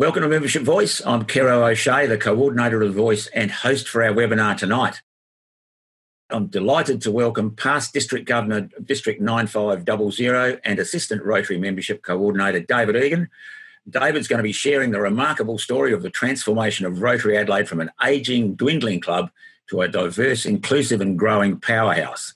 Welcome to Membership Voice. I'm Kero O'Shea, the coordinator of Voice and host for our webinar tonight. I'm delighted to welcome past District Governor District 9500 and Assistant Rotary Membership Coordinator David Egan. David's going to be sharing the remarkable story of the transformation of Rotary Adelaide from an ageing, dwindling club to a diverse, inclusive, and growing powerhouse.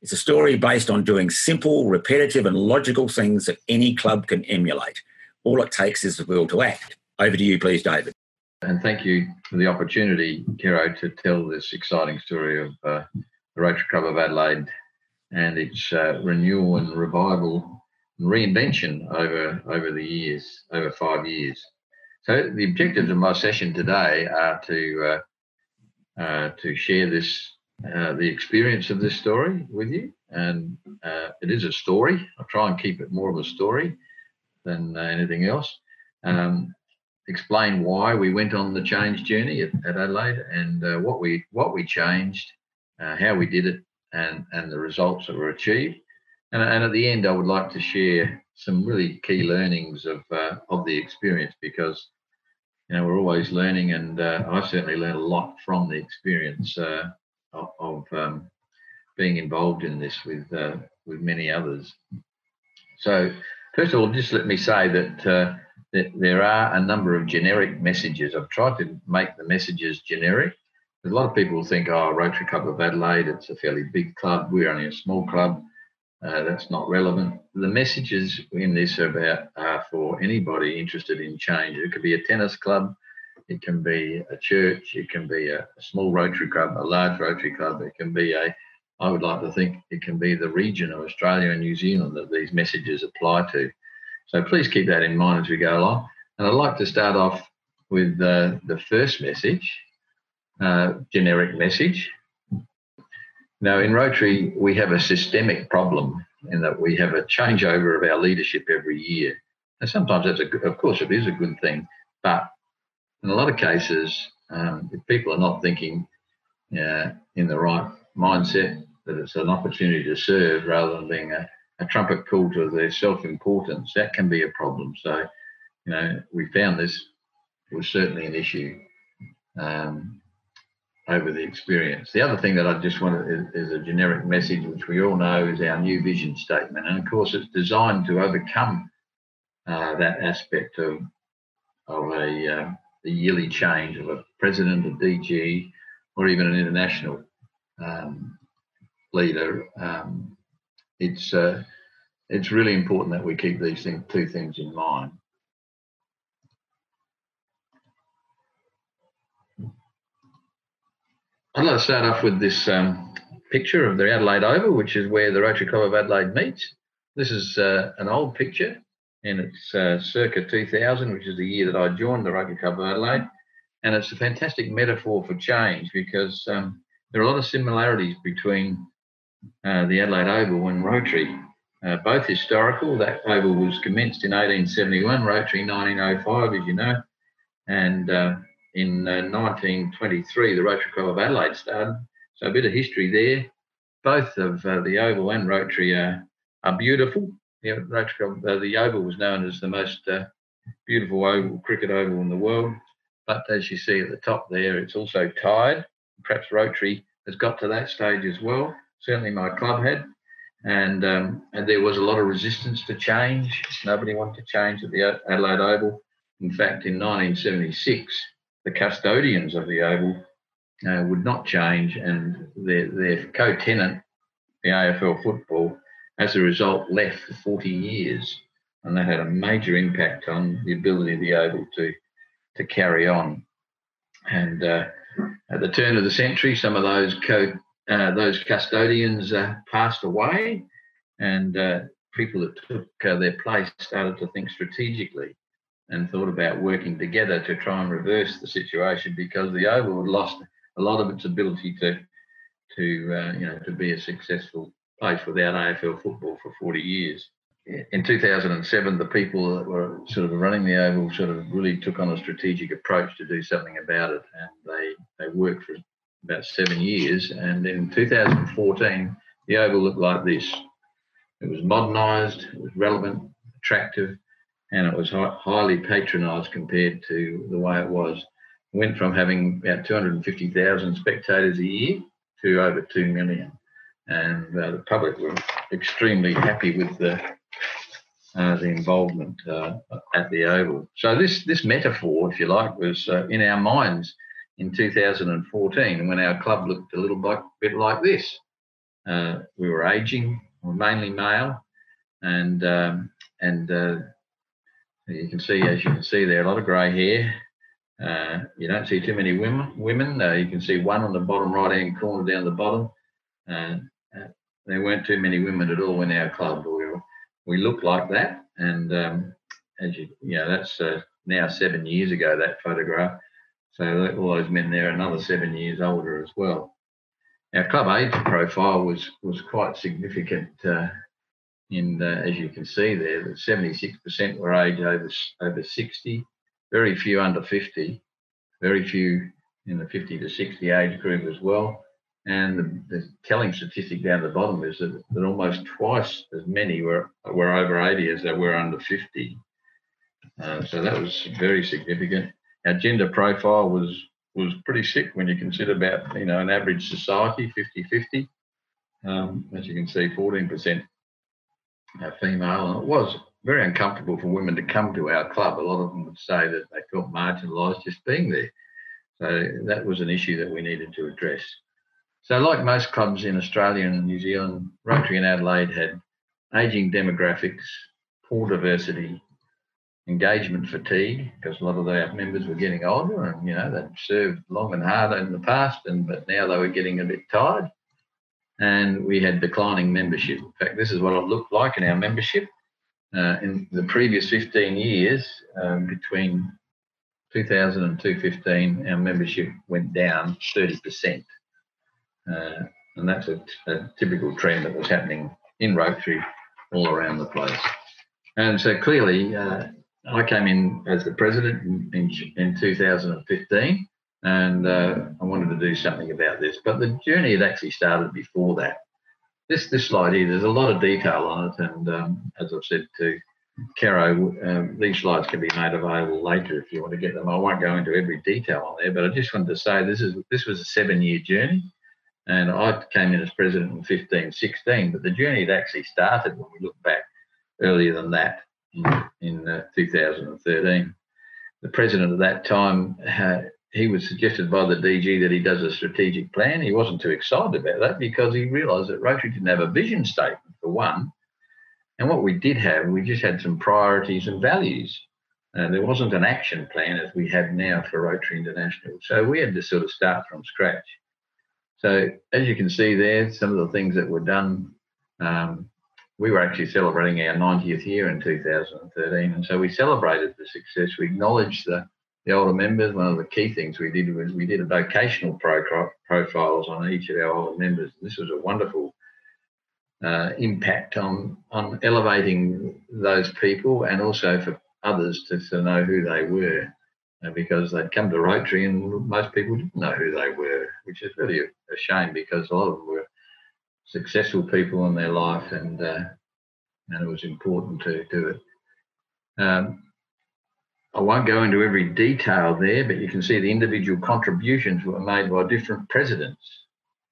It's a story based on doing simple, repetitive, and logical things that any club can emulate. All it takes is the will to act. Over to you, please, David. And thank you for the opportunity, Kiro, to tell this exciting story of uh, the Rotary Club of Adelaide and its uh, renewal and revival and reinvention over, over the years, over five years. So the objectives of my session today are to uh, uh, to share this uh, the experience of this story with you, and uh, it is a story. I try and keep it more of a story than uh, anything else. Um, explain why we went on the change journey at, at Adelaide and uh, what we what we changed, uh, how we did it, and and the results that were achieved. And, and at the end, I would like to share some really key learnings of uh, of the experience because you know we're always learning, and uh, I've certainly learned a lot from the experience uh, of, of um, being involved in this with uh, with many others. So first of all, just let me say that there are a number of generic messages. I've tried to make the messages generic. A lot of people think, oh, Rotary Club of Adelaide, it's a fairly big club. We're only a small club. Uh, that's not relevant. The messages in this are about are for anybody interested in change. It could be a tennis club, it can be a church, it can be a, a small Rotary club, a large Rotary club, it can be a I would like to think it can be the region of Australia and New Zealand that these messages apply to. So please keep that in mind as we go along. And I'd like to start off with uh, the first message, uh, generic message. Now, in Rotary, we have a systemic problem in that we have a changeover of our leadership every year. And sometimes that's a of course, it is a good thing, but in a lot of cases, um, if people are not thinking uh, in the right mindset, that it's an opportunity to serve rather than being a, a trumpet call to their self-importance, that can be a problem. So, you know, we found this was certainly an issue um, over the experience. The other thing that I just wanted is, is, a generic message, which we all know is our new vision statement, and of course, it's designed to overcome uh, that aspect of of a uh, the yearly change of a president, a DG, or even an international um, leader. Um, it's uh, it's really important that we keep these two things in mind. I'd like to start off with this um, picture of the Adelaide Oval, which is where the Rotary Club of Adelaide meets. This is uh, an old picture, and it's uh, circa 2000, which is the year that I joined the Rotary Club of Adelaide. And it's a fantastic metaphor for change because um, there are a lot of similarities between uh, the Adelaide Oval and Rotary. Uh, both historical. That oval was commenced in 1871, Rotary 1905, as you know, and uh, in 1923 uh, the Rotary Club of Adelaide started. So a bit of history there. Both of uh, the oval and Rotary are, are beautiful. The Rotary Club, the oval was known as the most beautiful oval cricket oval in the world. But as you see at the top there, it's also tied. Perhaps Rotary has got to that stage as well certainly my club had, and um, and there was a lot of resistance to change. Nobody wanted to change at the Adelaide Oval. In fact, in 1976, the custodians of the Oval uh, would not change, and their their co-tenant, the AFL Football, as a result, left for 40 years, and that had a major impact on the ability of the Oval to to carry on. And uh, at the turn of the century, some of those co those custodians uh, passed away, and uh, people that took uh, their place started to think strategically and thought about working together to try and reverse the situation because the Oval had lost a lot of its ability to to uh, you know to be a successful place without AFL football for 40 years. In 2007, the people that were sort of running the Oval sort of really took on a strategic approach to do something about it, and they they worked for about seven years. And in 2014, the Oval looked like this. It was modernised, it was relevant, attractive, and it was hi- highly patronised compared to the way it was. went from having about 250,000 spectators a year to over 2 million. And uh, the public were extremely happy with the uh, the involvement uh, at the Oval. So this this metaphor, if you like, was uh, in our minds in 2014 when our club looked a little bit like this. Uh, we were aging, we were mainly male, and um, and uh, you can see, as you can see there, a lot of grey hair. Uh, you don't see too many women. Women. you can see one on the bottom right-hand corner down the bottom. there weren't too many women at all in our club. We were, we looked like that, and um, as you, you know, that's uh, now seven years ago that photograph. So all those men there, another seven years older as well. Our club age profile was was quite significant. Uh, in as you can see there, that 76% were age over over 60, very few under 50, very few in the 50 to 60 age group as well. And the, the telling statistic down the bottom is that, that almost twice as many were were over 80 as they were under 50. Uh, so that was very significant. Our gender profile was was pretty sick when you consider about you know an average society 50-50. Um, as you can see, 14% female, and it was very uncomfortable for women to come to our club. A lot of them would say that they felt marginalised just being there. So that was an issue that we needed to address. So, like most clubs in Australia and New Zealand, Rotary in Adelaide had ageing demographics, poor diversity, engagement fatigue, because a lot of our members were getting older and, you know, they'd served long and hard in the past, and but now they were getting a bit tired. And we had declining membership. In fact, this is what it looked like in our membership. Uh, in the previous 15 years, um, between 2000 and 2015, our membership went down 30%. Uh, and that's a, typical trend that was happening in Rotary all around the place. And so clearly, uh, I came in as the president in, in, in 2015, and uh, I wanted to do something about this. But the journey had actually started before that. This this slide here, there's a lot of detail on it, and um, as I've said to Caro, um, these slides can be made available later if you want to get them. I won't go into every detail on there, but I just wanted to say this is this was a seven-year journey. And I came in as president in 15, 16, but the journey had actually started when we look back earlier than that in, in uh, 2013. The president at that time, uh, he was suggested by the DG that he does a strategic plan. He wasn't too excited about that because he realised that Rotary didn't have a vision statement for one. And what we did have, we just had some priorities and values. Uh, there wasn't an action plan as we have now for Rotary International. So we had to sort of start from scratch. So as you can see there, some of the things that were done, um, we were actually celebrating our 90th year in 2013. And so we celebrated the success. We acknowledged the, the older members. One of the key things we did was we did a vocational pro- profiles on each of our older members. This was a wonderful uh, impact on, on elevating those people and also for others to, to know who they were because they'd come to Rotary and most people didn't know who they were, which is really a, a shame because a lot of them were successful people in their life and uh, and it was important to do it. Um, I won't go into every detail there, but you can see the individual contributions were made by different presidents,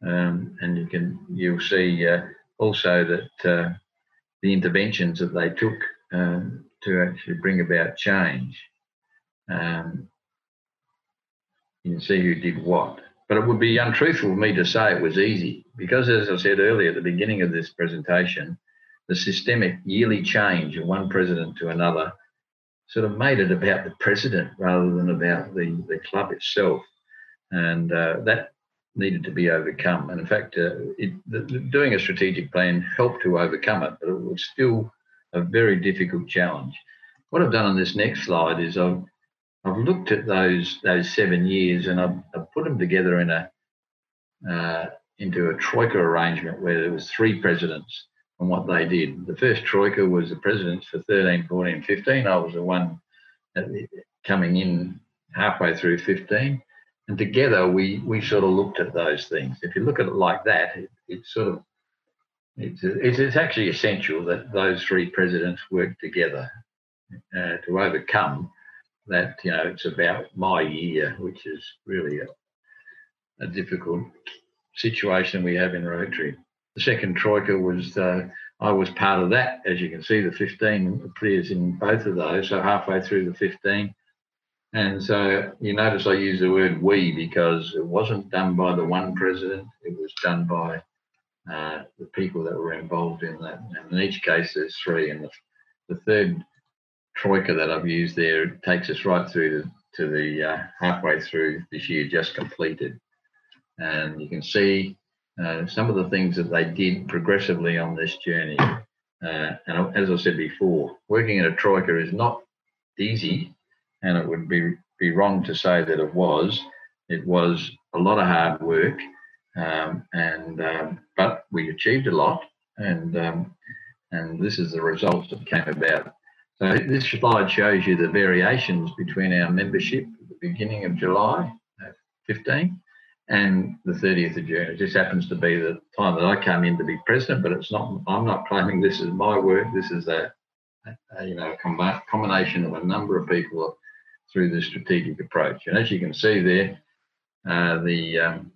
um, and you can you'll see uh, also that uh, the interventions that they took um, to actually bring about change. Um, you can see who did what. But it would be untruthful of me to say it was easy because, as I said earlier at the beginning of this presentation, the systemic yearly change of one president to another sort of made it about the president rather than about the, the club itself. And uh, that needed to be overcome. And in fact, uh, it, the, doing a strategic plan helped to overcome it, but it was still a very difficult challenge. What I've done on this next slide is I've I've looked at those those seven years and I've, I've put them together in a uh, into a troika arrangement where there was three presidents and what they did. The first troika was the presidents for 13, 14, 15. I was the one coming in halfway through 15. And together we we sort of looked at those things. If you look at it like that, it, it's sort of it's, it's, it's actually essential that those three presidents work together uh, to overcome that, you know, it's about my year, which is really a, a difficult situation we have in Rotary. The second troika was, uh, I was part of that. As you can see, the 15 appears in both of those. So halfway through the 15, and so you notice I use the word we because it wasn't done by the one president, it was done by uh, the people that were involved in that. And in each case, there's three. And the, the third troika that I've used there takes us right through to, to the uh, halfway through this year just completed. And you can see uh, some of the things that they did progressively on this journey. Uh, and as I said before, working in a troika is not easy and it would be be wrong to say that it was. It was a lot of hard work, um, and um, but we achieved a lot, and um, and this is the results that came about. So this slide shows you the variations between our membership at the beginning of July uh, 15 and the 30th of June. It just happens to be the time that I came in to be president, but it's not. I'm not claiming this is my work. This is a, a you know a combination of a number of people through the strategic approach. And as you can see there, uh, the um,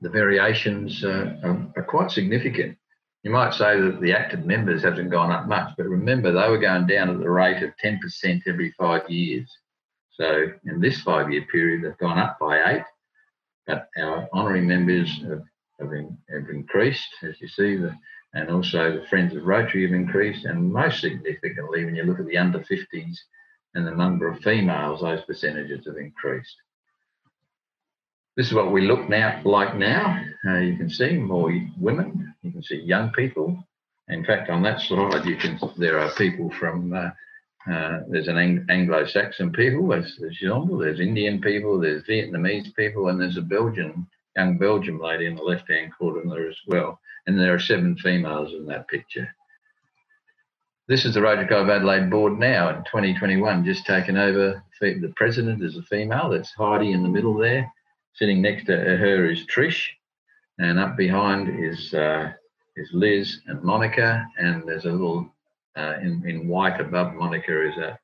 the variations uh, are, are, quite significant. You might say that the active members haven't gone up much, but remember they were going down at the rate of 10% every five years. So in this five-year period, they've gone up by eight, but our honorary members have, have, in, have increased, as you see, the, and also the Friends of Rotary have increased, and most significantly, when you look at the under 50s, and the number of females, those percentages have increased. This is what we look now like now. Uh, you can see more women. You can see young people. In fact, on that slide, you can there are people from. Uh, uh, there's an Ang- Anglo-Saxon people. There's, there's There's Indian people. There's Vietnamese people, and there's a Belgian young Belgian lady in the left-hand corner there as well. And there are seven females in that picture. This is the Rotary Club Adelaide board now in 2021, just taken over. The president is a female. That's Heidi in the middle there. Sitting next to her is Trish, and up behind is uh, is Liz and Monica, and there's a little uh, in in white above Monica is a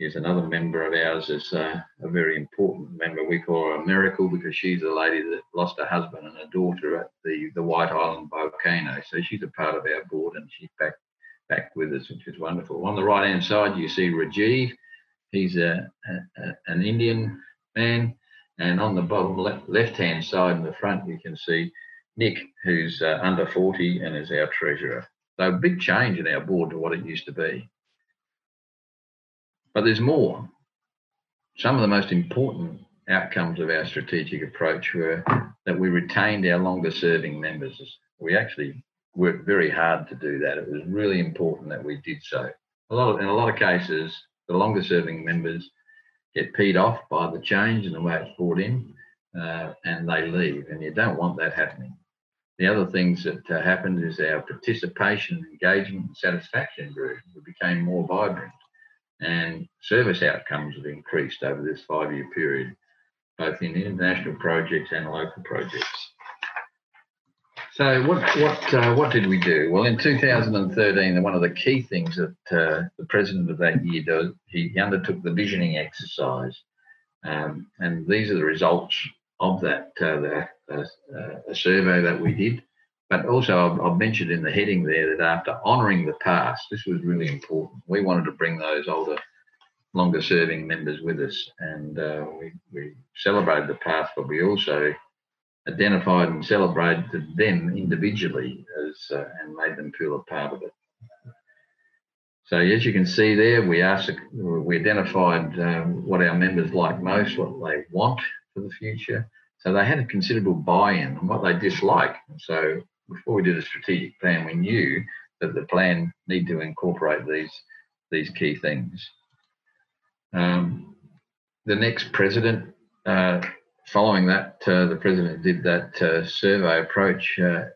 is another member of ours. Is uh, a very important member. We call her a miracle because she's the lady that lost her husband and her daughter at the the White Island volcano. So she's a part of our board, and she's back back with us, which is wonderful. On the right hand side, you see Rajiv. He's a, a, an Indian man. And on the bottom left hand side in the front, you can see Nick, who's uh, under 40 and is our treasurer. So a big change in our board to what it used to be. But there's more. Some of the most important outcomes of our strategic approach were that we retained our longer serving members. We actually worked very hard to do that. It was really important that we did so. A lot of, in a lot of cases, the longer serving members get peed off by the change and the way it's brought in, uh, and they leave, and you don't want that happening. The other things that uh, happened is our participation, engagement, and satisfaction grew. We became more vibrant, and service outcomes have increased over this five-year period, both in international projects and local projects. So what what uh, what did we do? Well, in 2013, one of the key things that uh, the president of that year did, he undertook the visioning exercise, um, and these are the results of that uh, the, uh, survey that we did. But also, I've, I've, mentioned in the heading there that after honouring the past, this was really important. We wanted to bring those older, longer-serving members with us, and uh, we we celebrated the past, but we also identified and celebrated them individually as uh, and made them feel a part of it. So as you can see there, we asked, we identified um, what our members like most, what they want for the future. So they had a considerable buy-in on what they dislike. So before we did a strategic plan, we knew that the plan need to incorporate these these key things. Um, the next president uh, following that, uh, the president did that uh, survey approach. Uh,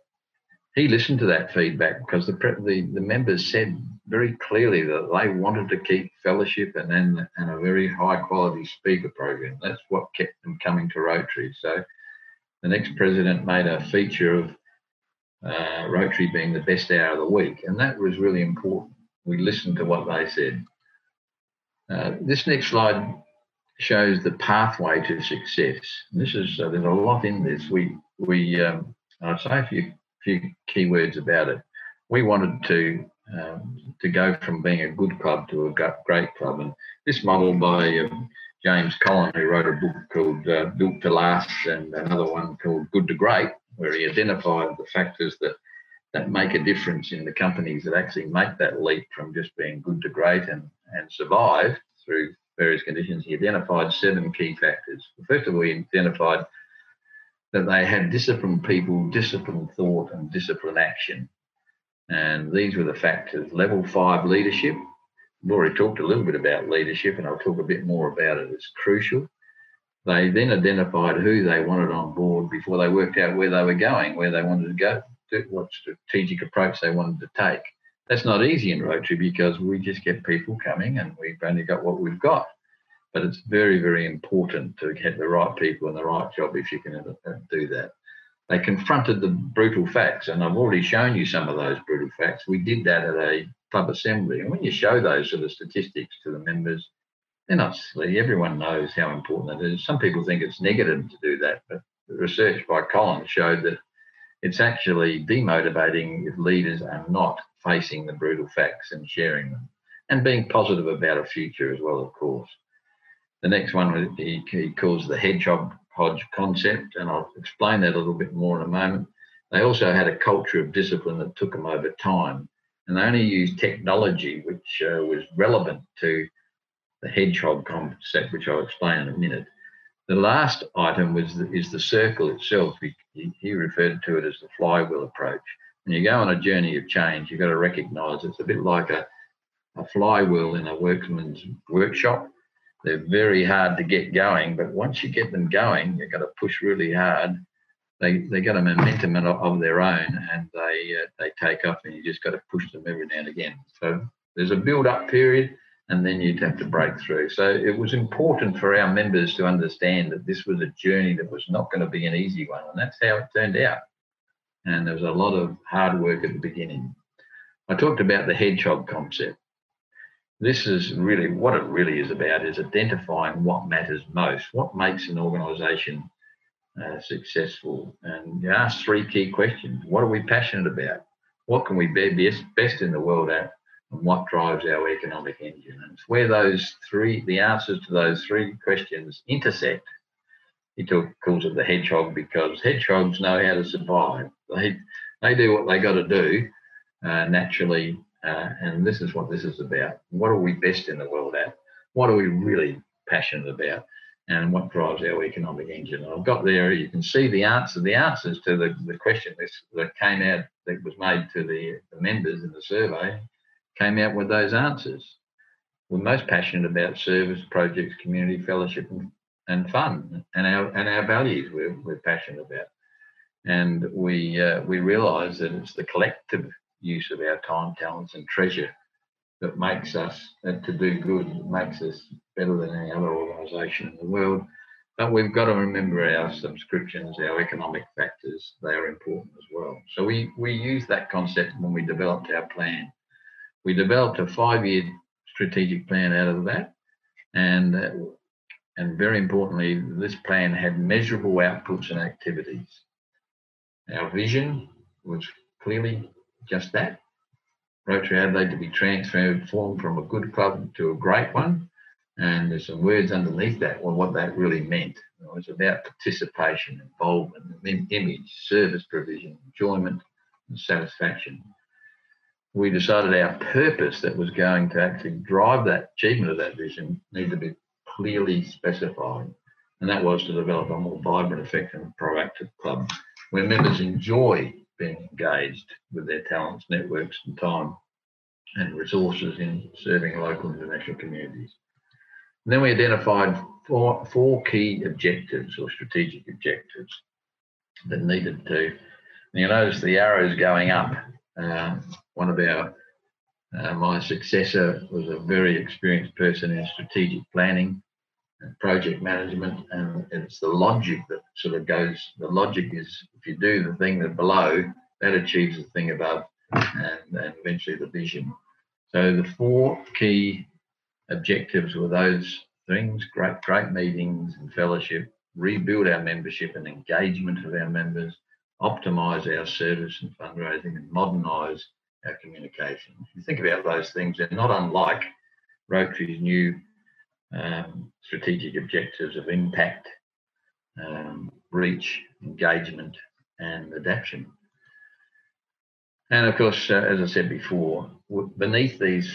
he listened to that feedback because the, the, the members said very clearly that they wanted to keep fellowship and then and a very high quality speaker program. That's what kept them coming to Rotary. So the next president made a feature of uh, Rotary being the best hour of the week, and that was really important. We listened to what they said. Uh, this next slide shows the pathway to success. This is uh, there's a lot in this. We we um, I'll say a few few key words about it. We wanted to um, to go from being a good club to a great club, and this model by um, James Collins, who wrote a book called uh, Built to Last, and another one called Good to Great, where he identified the factors that that make a difference in the companies that actually make that leap from just being good to great and, and survive through various conditions. He identified seven key factors. First of all, he identified that they had disciplined people, disciplined thought, and disciplined action. And these were the factors. Level five leadership. We've already talked a little bit about leadership, and I'll talk a bit more about it. It's crucial. They then identified who they wanted on board before they worked out where they were going, where they wanted to go what strategic approach they wanted to take. That's not easy in Rotary because we just get people coming and we've only got what we've got. But it's very, very important to get the right people in the right job if you can uh, do that. They confronted the brutal facts, and I've already shown you some of those brutal facts. We did that at a club assembly, and when you show those sort of statistics to the members, they're not silly. Everyone knows how important that is. Some people think it's negative to do that, but research by Collins showed that it's actually demotivating if leaders are not facing the brutal facts and sharing them and being positive about a future as well, of course. The next one he, he calls the hedgehog hodge concept, and I'll explain that a little bit more in a moment. They also had a culture of discipline that took them over time, and they only used technology which uh, was relevant to the hedgehog concept, which I'll explain in a minute. The last item was the, is the circle itself. He, he referred to it as the flywheel approach. When you go on a journey of change, you've got to recognise it's a bit like a, a flywheel in a workman's workshop. They're very hard to get going, but once you get them going, you've got to push really hard. They they got a momentum of their own, and they uh, they take off, and you just got to push them every now and again. So there's a build up period and then you'd have to break through. So it was important for our members to understand that this was a journey that was not going to be an easy one, and that's how it turned out. And there was a lot of hard work at the beginning. I talked about the hedgehog concept. This is really what it really is about is identifying what matters most, what makes an organisation uh, successful. And you ask three key questions. What are we passionate about? What can we be best, in the world at? and what drives our economic engine. And it's where those three, the answers to those three questions intersect. He took, calls it the hedgehog because hedgehogs know how to survive. They, they do what they got to do uh, naturally. Uh, and this is what this is about. What are we best in the world at? What are we really passionate about? And what drives our economic engine? And I've got there, you can see the answer, the answers to the, the question that came out that was made to the, the members in the survey came out with those answers. We're most passionate about service, projects, community, fellowship, and, and fun, and our and our values we're, we're passionate about. And we uh, we realise that it's the collective use of our time, talents, and treasure that makes us to do good, makes us better than any other organisation in the world. But we've got to remember our subscriptions, our economic factors, they are important as well. So we, we use that concept when we developed our plan. We developed a five-year strategic plan out of that, and uh, and very importantly, this plan had measurable outputs and activities. Our vision was clearly just that. Rotary Adelaide to be transformed from a good club to a great one. And there's some words underneath that, well, what that really meant. It was about participation, involvement, image, service provision, enjoyment, and satisfaction we decided our purpose that was going to actually drive that achievement of that vision needed to be clearly specified. And that was to develop a more vibrant, effective, and proactive club where members enjoy being engaged with their talents, networks, and time and resources in serving local and international communities. And then we identified four, four key objectives or strategic objectives that needed to. And you notice the arrows going up uh, one of our, uh, my successor was a very experienced person in strategic planning and project management, and it's the logic that sort of goes. The logic is if you do the thing that below, that achieves the thing above, and, and eventually the vision. So the four key objectives were those things great, great meetings and fellowship, rebuild our membership and engagement of our members, optimise our service and fundraising, and modernise our communication. If you think about those things, they're not unlike Rotary's new um, strategic objectives of impact, um, reach, engagement, and adaptation. And of course, uh, as I said before, beneath these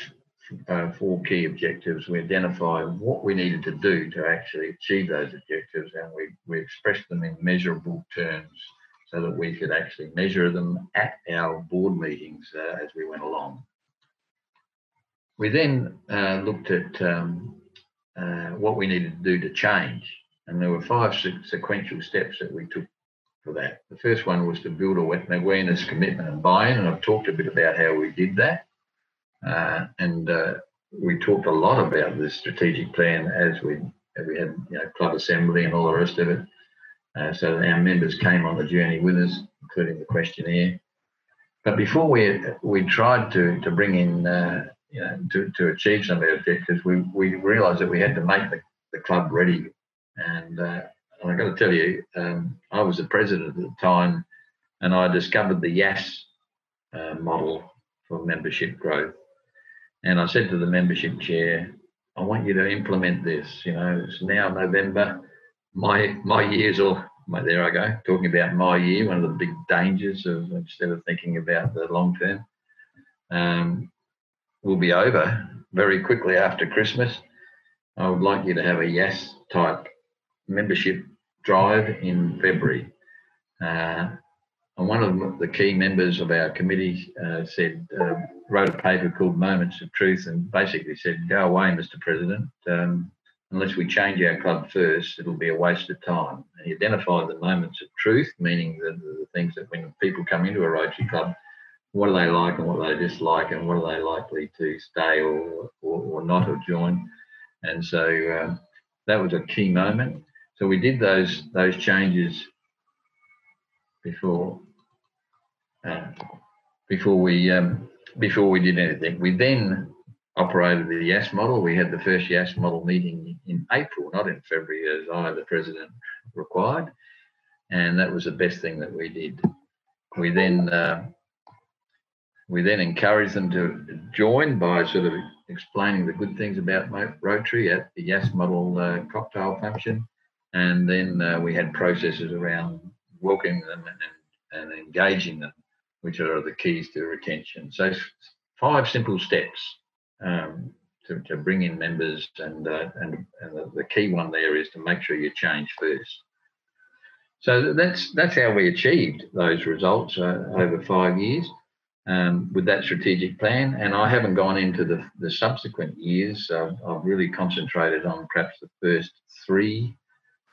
uh, four key objectives, we identified what we needed to do to actually achieve those objectives, and we, we expressed them in measurable terms so that we could actually measure them at our board meetings uh, as we went along. We then uh, looked at um, uh, what we needed to do to change, and there were five sequential steps that we took for that. The first one was to build an awareness, commitment, and buy-in, and I've talked a bit about how we did that. Uh, and uh, we talked a lot about the strategic plan as we as we had you know club assembly and all the rest of it. Uh, so our members came on the journey with us, including the questionnaire. But before we we tried to to bring in uh, you know to, to achieve some of the objectives, we we realised that we had to make the, the club ready. And, uh, and I got to tell you, um, I was the president at the time, and I discovered the YAS uh, model for membership growth. And I said to the membership chair, I want you to implement this. You know, it's now November. My my years my, there I go, talking about my year, one of the big dangers of instead of thinking about the long term, um, will be over very quickly after Christmas. I would like you to have a yes type membership drive in February. Uh, and one of the key members of our committee uh, said, uh, wrote a paper called Moments of Truth and basically said, Go away, Mr. President. Um, unless we change our club first, it'll be a waste of time. And he identified the moments of truth, meaning the, the things that when people come into a Rotary Club, what do they like and what they dislike, and what are they likely to stay or, or, or not or join. And so um, that was a key moment. So we did those those changes before uh, before we um, before we did anything. We then operated the YAS model. We had the first YAS model meeting in April, not in February, as I, the president, required, and that was the best thing that we did. We then uh, we then encourage them to join by sort of explaining the good things about Rotary at the YAS model uh, cocktail function, and then uh, we had processes around welcoming them and, and engaging them which are the keys to retention. So five simple steps um, to, to bring in members, and uh, and, and the, key one there is to make sure you change first. So that's that's how we achieved those results uh, over five years um, with that strategic plan. And I haven't gone into the, the subsequent years. I've really concentrated on perhaps the first three,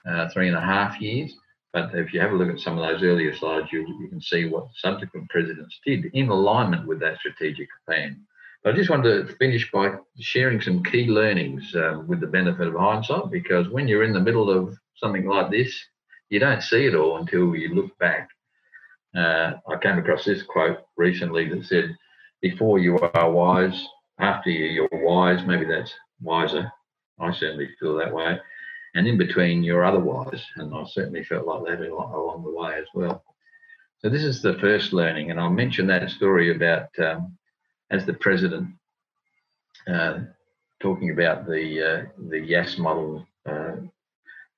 uh, three and a half years. But if you have a look at some of those earlier slides, you, you can see what subsequent presidents did in alignment with that strategic plan. But I just wanted to finish by sharing some key learnings uh, with the benefit of hindsight, because when you're in the middle of something like this, you don't see it all until you look back. Uh, I came across this quote recently that said, Before you are wise, after you, you're wise, maybe that's wiser. I certainly feel that way and in between you're otherwise. And I certainly felt like that along the way as well. So this is the first learning, and I'll mention that story about um, as the president uh, talking about the uh, the YAS model,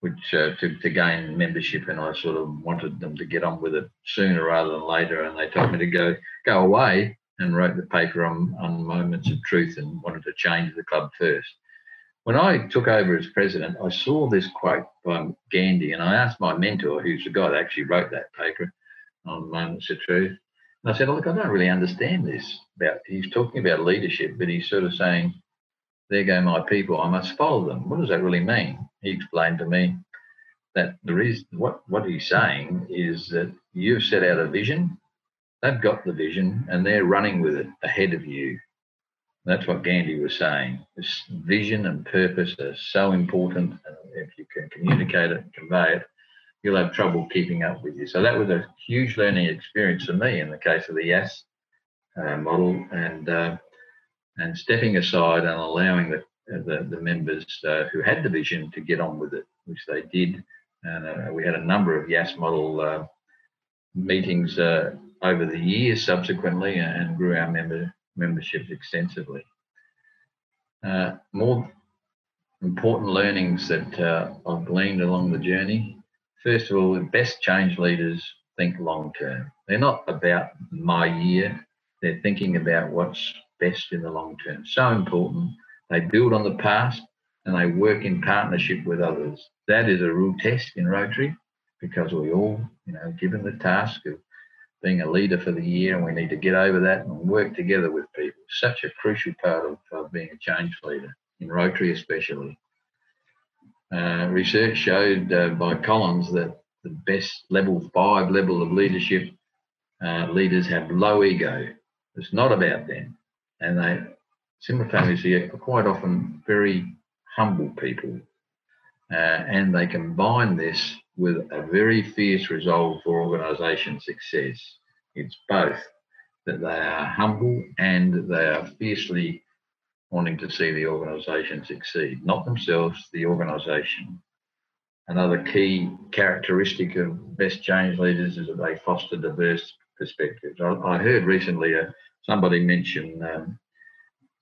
which uh, to, to gain membership, and I sort of wanted them to get on with it sooner rather than later, and they told me to go go away and wrote the paper on, on moments of truth and wanted to change the club first. When I took over as president, I saw this quote by Gandhi, and I asked my mentor, who's the guy that actually wrote that paper on Moments of Truth, and I said, Look, I don't really understand this. About he's talking about leadership, but he's sort of saying, There go my people, I must follow them. What does that really mean? He explained to me that the reason what, what he's saying is that you've set out a vision, they've got the vision, and they're running with it ahead of you. That's what Gandhi was saying. This vision and purpose are so important. And if you can communicate it convey it, you'll have trouble keeping up with you. So that was a huge learning experience for me in the case of the YAS uh, model and uh, and stepping aside and allowing the, the, the members uh, who had the vision to get on with it, which they did. And uh, we had a number of YAS model uh, meetings over the years subsequently and grew our member membership extensively. Uh, more important learnings that uh, I've gleaned along the journey. First of all, the best change leaders think long term. They're not about my year, they're thinking about what's best in the long term. So important. They build on the past and they work in partnership with others. That is a real test in Rotary because we all, you know, given the task of being a leader for the year and we need to get over that and work together with people. Such a crucial part of, of being a change leader, in Rotary especially. Uh, research showed uh, by Collins that the best level five level of leadership uh, leaders have low ego. It's not about them. And they simultaneously are quite often very humble people. Uh, and they combine this with a very fierce resolve for organisation success. It's both that they are humble and they are fiercely wanting to see the organisation succeed, not themselves, the organisation. Another key characteristic of best change leaders is that they foster diverse perspectives. I, I heard recently uh, somebody mention um,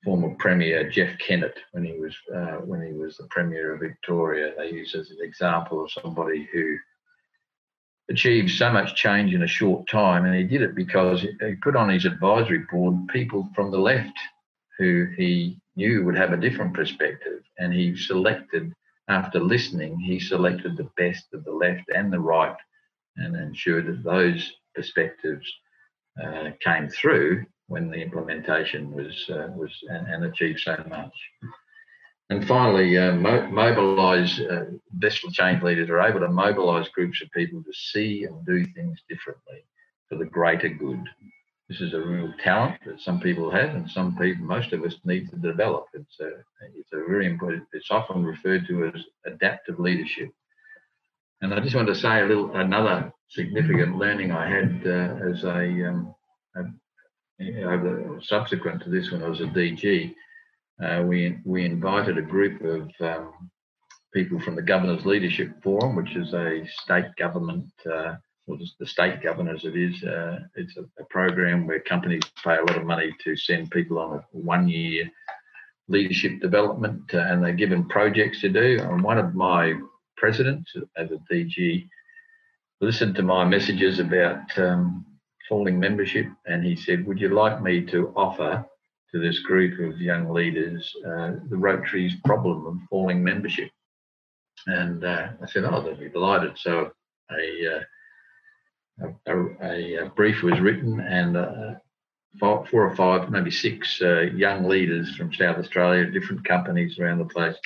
former Premier Jeff Kennett when he was uh, when he was the Premier of Victoria. They use as an example of somebody who achieved so much change in a short time, and he did it because he put on his advisory board people from the left who he knew would have a different perspective, and he selected. After listening, he selected the best of the left and the right, and ensured that those perspectives uh, came through when the implementation was uh, was and, and, achieved so much. And finally, uh, mo- mobilise uh, best change leaders are able to mobilise groups of people to see and do things differently for the greater good. This is a real talent that some people have, and some people, most of us, need to develop. It's a it's a very important. It's often referred to as adaptive leadership. And I just want to say a little another significant learning I had uh, as a, um, a over subsequent to this when I was a DG, uh, we we invited a group of um, people from the Governors Leadership Forum, which is a state government, uh, or just the state governors it is. Uh, it's a, a, program where companies pay a lot of money to send people on a one-year leadership development, uh, and they're given projects to do. And one of my presidents as a DG listened to my messages about um, falling membership, and he said, "Would you like me to offer to this group of young leaders uh, the Rotary's problem of falling membership?" And uh, I said, "Oh, they'd be delighted." So a uh, a, a, a, brief was written, and uh, four, or five, maybe six uh, young leaders from South Australia, different companies around the place,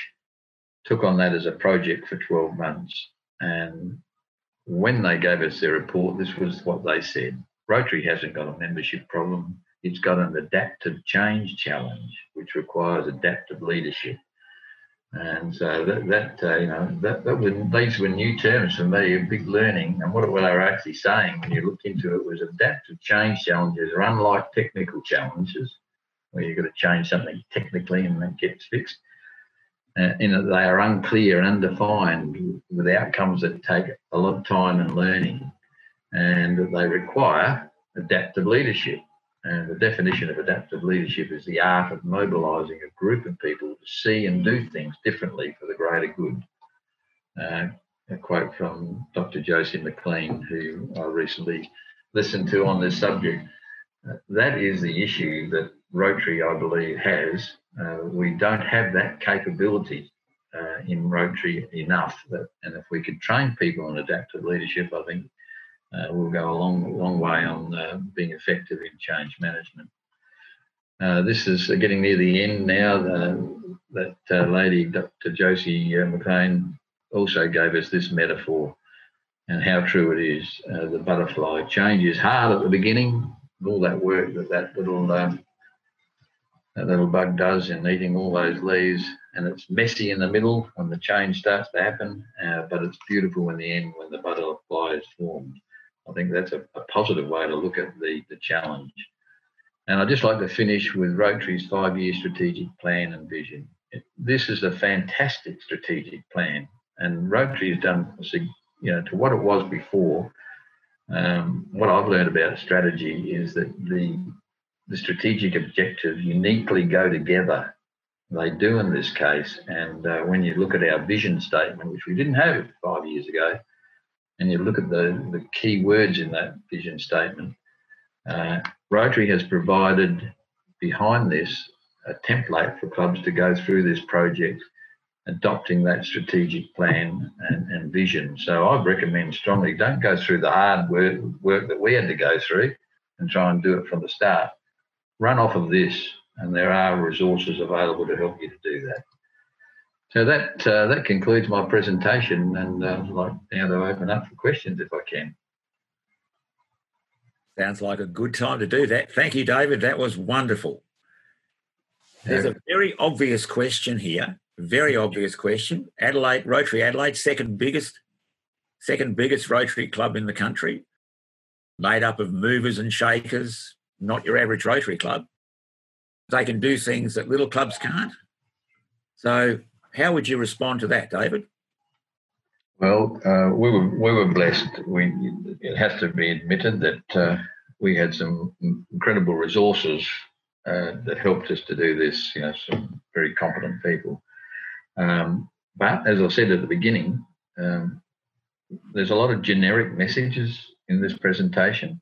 took on that as a project for 12 months. And when they gave us their report, this was what they said. Rotary hasn't got a membership problem. It's got an adaptive change challenge, which requires adaptive leadership. And so that, that uh, you know, that, that was, these were new terms for me, a big learning. And what they were actually saying when you looked into it was adaptive change challenges are unlike technical challenges, where you've got to change something technically and it gets fixed. Uh, in that they are unclear and undefined with outcomes that take a lot of time and learning and they require adaptive leadership. And the definition of adaptive leadership is the art of mobilising a group of people to see and do things differently for the greater good. Uh, a quote from Dr. Josie McLean, who I recently listened to on this subject. Uh, that is the issue that Rotary, I believe, has. Uh, we don't have that capability uh, in Rotary enough. That, and if we could train people in adaptive leadership, I think uh, will go a long, long way on uh, being effective in change management. Uh, this is getting near the end now. The, that uh, lady, Dr. Josie uh, McLean, also gave us this metaphor and how true it is. Uh, the butterfly change is hard at the beginning, all that work that that little um, that little bug does in eating all those leaves, and it's messy in the middle when the change starts to happen, but it's beautiful in the end when the butterfly is formed. I think that's a, a positive way to look at the, the challenge. And I'd just like to finish with Rotary's five year strategic plan and vision. this is a fantastic strategic plan, and Rotary has done, you know, to what it was before. Um, what I've learned about strategy is that the the strategic objectives uniquely go together. They do in this case, and uh, when you look at our vision statement, which we didn't have five years ago, and you look at the, the key words in that vision statement, uh, Rotary has provided behind this a template for clubs to go through this project, adopting that strategic plan and, and vision. So I recommend strongly don't go through the hard work, work that we had to go through and try and do it from the start. Run off of this, and there are resources available to help you to do that. So that uh, that concludes my presentation, and uh, I'd like now to open up for questions if I can. Sounds like a good time to do that. Thank you, David. That was wonderful. There's a very obvious question here. Very obvious question. Adelaide, Rotary Adelaide, second biggest, second biggest Rotary club in the country, made up of movers and shakers, not your average Rotary club. They can do things that little clubs can't. So, how would you respond to that, David? Well, uh, we were we were blessed. We it has to be admitted that uh, we had some incredible resources uh, that helped us to do this. You know, some very competent people. Um, but as I said at the beginning, um, there's a lot of generic messages in this presentation,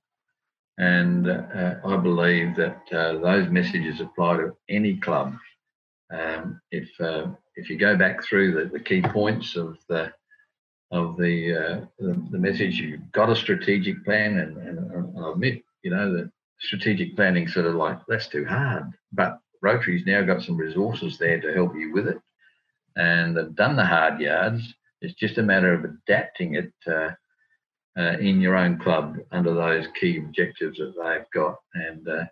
and uh, I believe that uh, those messages apply to any club. Um, if uh, if you go back through the, the key points of the of the, uh, the, the message, you've got a strategic plan, and, and I admit, you know, that strategic planning sort of like that's too hard. But Rotary's now got some resources there to help you with it, and they've done the hard yards. It's just a matter of adapting it uh, uh, in your own club under those key objectives that they've got, and uh,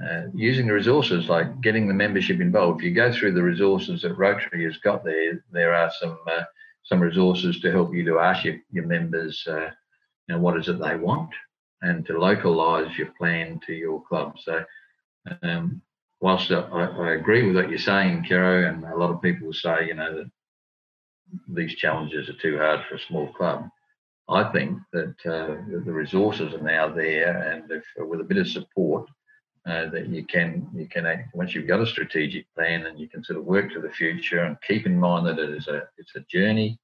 uh using the resources like getting the membership involved. If you go through the resources that Rotary has got there, there are some uh, some resources to help you to ask your, your members, uh, you know, what is it they want and to localize your plan to your club. So, um, whilst I, I, agree with what you're saying, Kero, and a lot of people say, you know, that these challenges are too hard for a small club. I think that uh, the resources are now there, and if, with a bit of support, uh, that you can you can once you've got a strategic plan and you can sort of work to the future and keep in mind that it is a it's a journey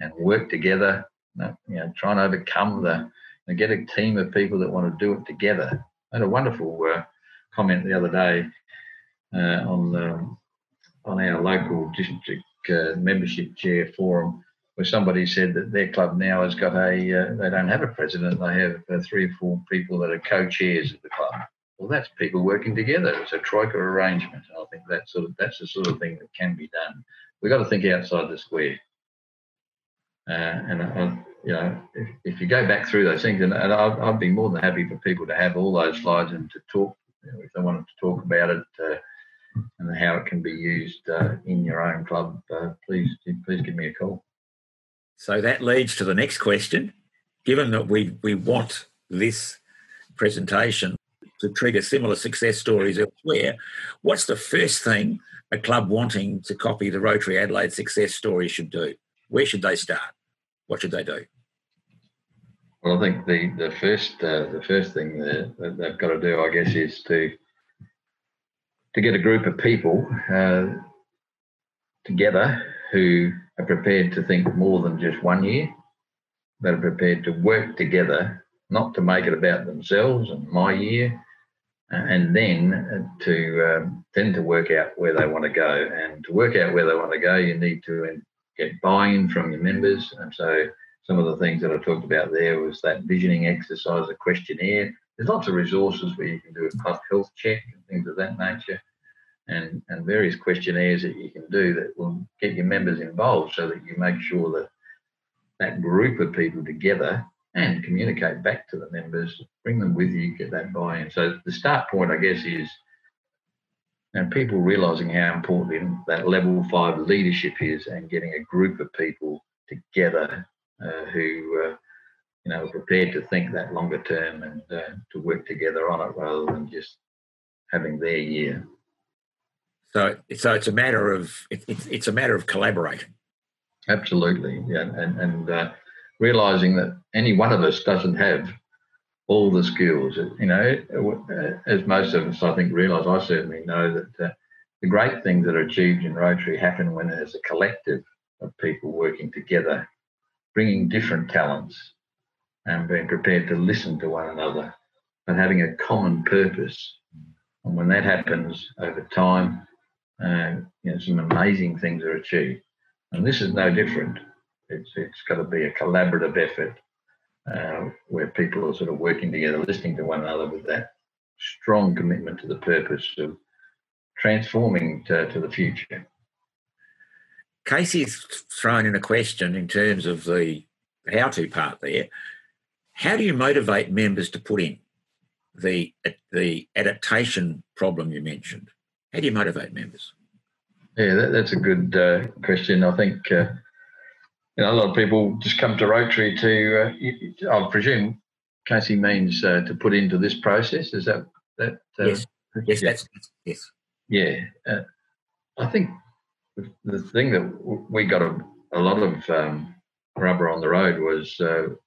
and work together. You know, try and overcome the and get a team of people that want to do it together. I had a wonderful uh, comment the other day uh, on um, on our local district uh, membership chair forum where somebody said that their club now has got a uh, they don't have a president they have uh, three or four people that are co-chairs of the club well that's people working together it's a troika arrangement i think that sort of that's the sort of thing that can be done we've got to think outside the square uh, and you know, if, if you go back through those things, and, and I'd, I'd, be more than happy for people to have all those slides and to talk, you know, if they wanted to talk about it uh, and how it can be used uh, in your own club, uh, please please give me a call. So that leads to the next question. Given that we we want this presentation to trigger similar success stories elsewhere, what's the first thing a club wanting to copy the Rotary Adelaide success story should do? Where should they start? what should they do? Well, I think the the first uh, the first thing that, they've got to do, I guess, is to to get a group of people uh, together who are prepared to think more than just one year, that are prepared to work together, not to make it about themselves and my year, and then to um, then to work out where they want to go. And to work out where they want to go, you need to get buy-in from your members. And so some of the things that I talked about there was that visioning exercise, a questionnaire. There's lots of resources where you can do a health check and things of that nature, and, and various questionnaires that you can do that will get your members involved so that you make sure that that group of people together and communicate back to the members, bring them with you, get that buy-in. So the start point, I guess, is and people realizing how important that level five leadership is and getting a group of people together uh, who uh, you know are prepared to think that longer term and uh, to work together on it rather than just having their year So, so it's a matter of it's it's a matter of collaborating. Absolutely, yeah, and and uh, realizing that any one of us doesn't have all the skills. You know, as most of us I think realise, I certainly know that uh, the great things that are achieved in Rotary happen when there's a collective of people working together, bringing different talents, and being prepared to listen to one another, and having a common purpose. And when that happens over time, uh, you know, some amazing things are achieved. And this is no different. It's, it's got to be a collaborative effort uh, where people are sort of working together, listening to one another with that strong commitment to the purpose of transforming to, to the future. Casey's thrown in a question in terms of the how to part there. How do you motivate members to put in the the adaptation problem you mentioned? How do you motivate members? Yeah, that, that's a good uh, question. I think uh, you know a lot of people just come to Rotary to. Uh, I presume Casey means uh, to put into this process. Is that that? Uh, yes. Yes, yeah. that's yes. Yeah, uh, I think the thing that we got a, a lot of um, rubber on the road was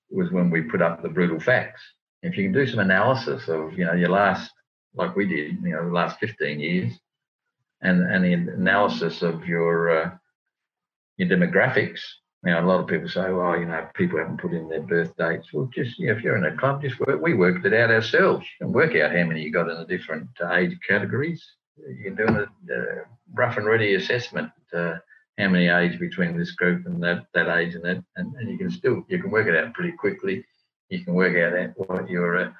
was when we put up the brutal facts. If you can do some analysis of you know your last like we did, you know, the last 15 years, and, and the analysis of your uh, your demographics. You know, a lot of people say, "Well, you know, people haven't put in their birth dates." Well, just you know, if you're in a club, just work. We worked it out ourselves. and work out how many you got in the different uh, age categories. You're doing a uh, rough and ready assessment. Uh, how many age between this group and that that age and that, and, and you can still you can work it out pretty quickly. You can work out what your uh,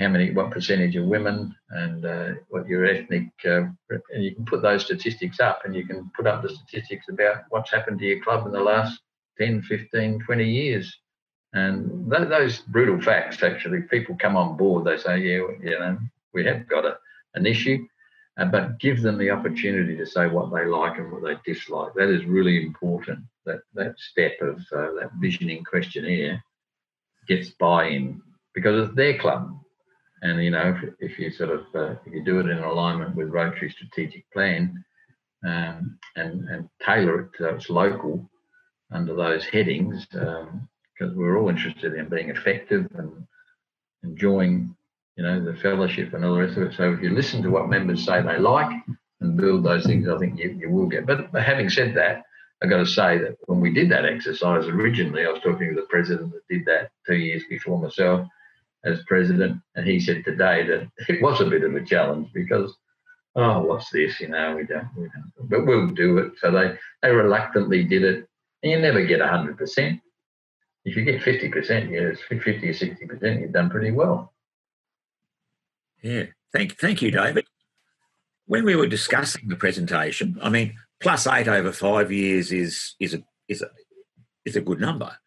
how many, what percentage of women, and uh, what your ethnic, uh, and you can put those statistics up, and you can put up the statistics about what's happened to your club in the last 10, 15, 20 years. And th- those brutal facts, actually, people come on board. They say, yeah, you know, we have got a, an issue, uh, but give them the opportunity to say what they like and what they dislike. That is really important. That that step of uh, that visioning questionnaire gets buy-in because it's their club and you know, if, if you sort of uh, if you do it in alignment with Rotary strategic plan um, and and tailor it so it's local under those headings, because um, we're all interested in being effective and enjoying, you know, the fellowship and all the rest of it. So if you listen to what members say they like and build those things, I think you, you will get. But, but having said that, I've got to say that when we did that exercise originally, I was talking to the president that did that two years before myself as president, and he said today that it was a bit of a challenge because, oh, what's this? You know, we don't, we don't but we'll do it. So they they reluctantly did it, and you never get hundred percent. If you get fifty percent, yes, fifty or sixty percent, you've done pretty well. Yeah, thank thank you, David. When we were discussing the presentation, I mean, plus eight over five years is is a is a is a good number,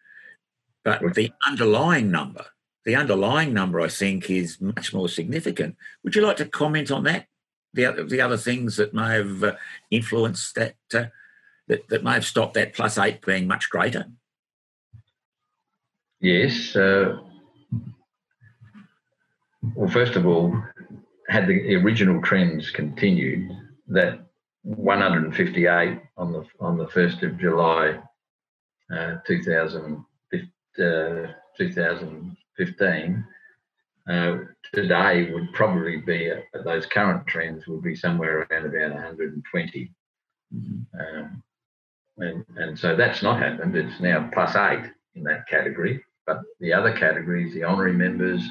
but the underlying number the underlying number, I think, is much more significant. Would you like to comment on that? The other, the other things that may have uh, influenced that, uh, that that may have stopped that plus eight being much greater. Yes. Uh, well, first of all, had the original trends continued, that 158 on the on the first of July, uh, 2000, uh, 2000 15, uh, today would probably be uh, those current trends would be somewhere around about 120. Mm-hmm. Um, and, and so that's not happened. It's now plus eight in that category. But the other categories, the honorary members,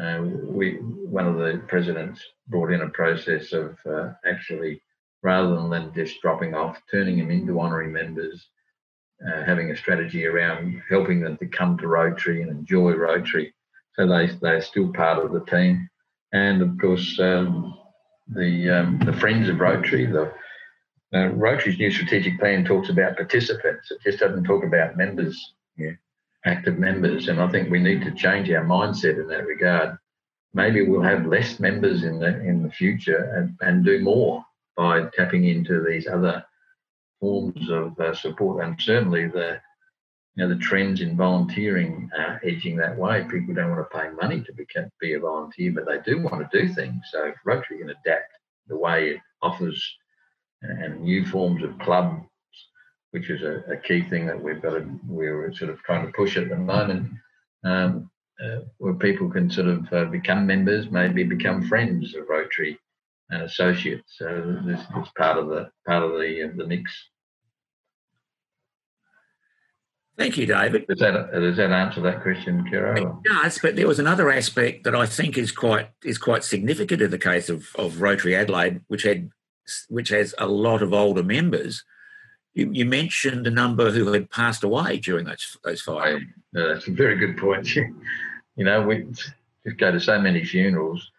uh, we one of the presidents brought in a process of uh, actually rather than just dropping off, turning them into honorary members uh, having a strategy around helping them to come to Rotary and enjoy Rotary. So they, they're still part of the team. And of course, um, the, um, the Friends of Rotary, the uh, Rotary's new strategic plan talks about participants. It just doesn't talk about members, yeah. active members. And I think we need to change our mindset in that regard. Maybe we'll have less members in the in the future and, and do more by tapping into these other forms of uh, support, and certainly the you know the trends in volunteering are edging that way. People don't want to pay money to become, be a volunteer, but they do want to do things. So if Rotary can adapt the way it offers and new forms of clubs, which is a, a key thing that we've got to, we're sort of trying to push at the moment, um, uh, where people can sort of uh, become members, maybe become friends of Rotary and associates. So this is part of the part of the uh, the mix. Thank you, David. Does that does that answer that question, Kiro? It does, but there was another aspect that I think is quite is quite significant in the case of, of Rotary Adelaide, which had which has a lot of older members. You, you mentioned a number who had passed away during those those five. that's a very good point. you know, we just go to so many funerals,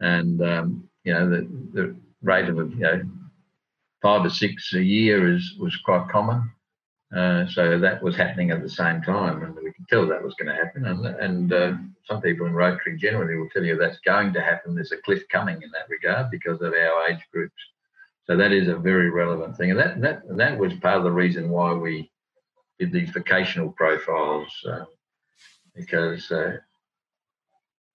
and um, you know the the rate of you know five or six a year is was quite common. Uh, so that was happening at the same time, and we could tell that was going to happen. And, and uh, some people in Rotary generally will tell you that's going to happen. There's a cliff coming in that regard because of our age groups. So that is a very relevant thing, and that that that was part of the reason why we did these vocational profiles, uh, because uh,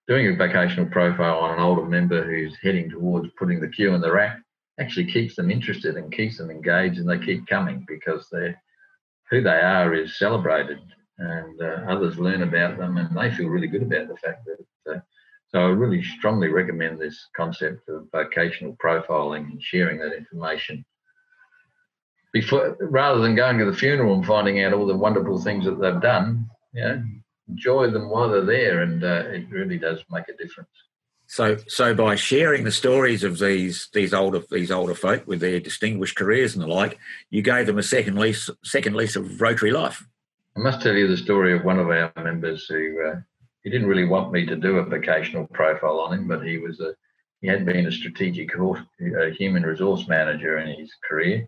doing a vocational profile on an older member who's heading towards putting the cue in the rack actually keeps them interested and keeps them engaged, and they keep coming because they're who they are is celebrated and uh, others learn about them and they feel really good about the fact that. Uh, so I really strongly recommend this concept of vocational profiling and sharing that information before, rather than going to the funeral and finding out all the wonderful things that they've done. You know, enjoy them while they're there, and uh, it really does make a difference. So, so by sharing the stories of these these older these older folk with their distinguished careers and the like, you gave them a second lease second lease of Rotary life. I must tell you the story of one of our members who uh, he didn't really want me to do a vocational profile on him, but he was a he had been a strategic human resource manager in his career,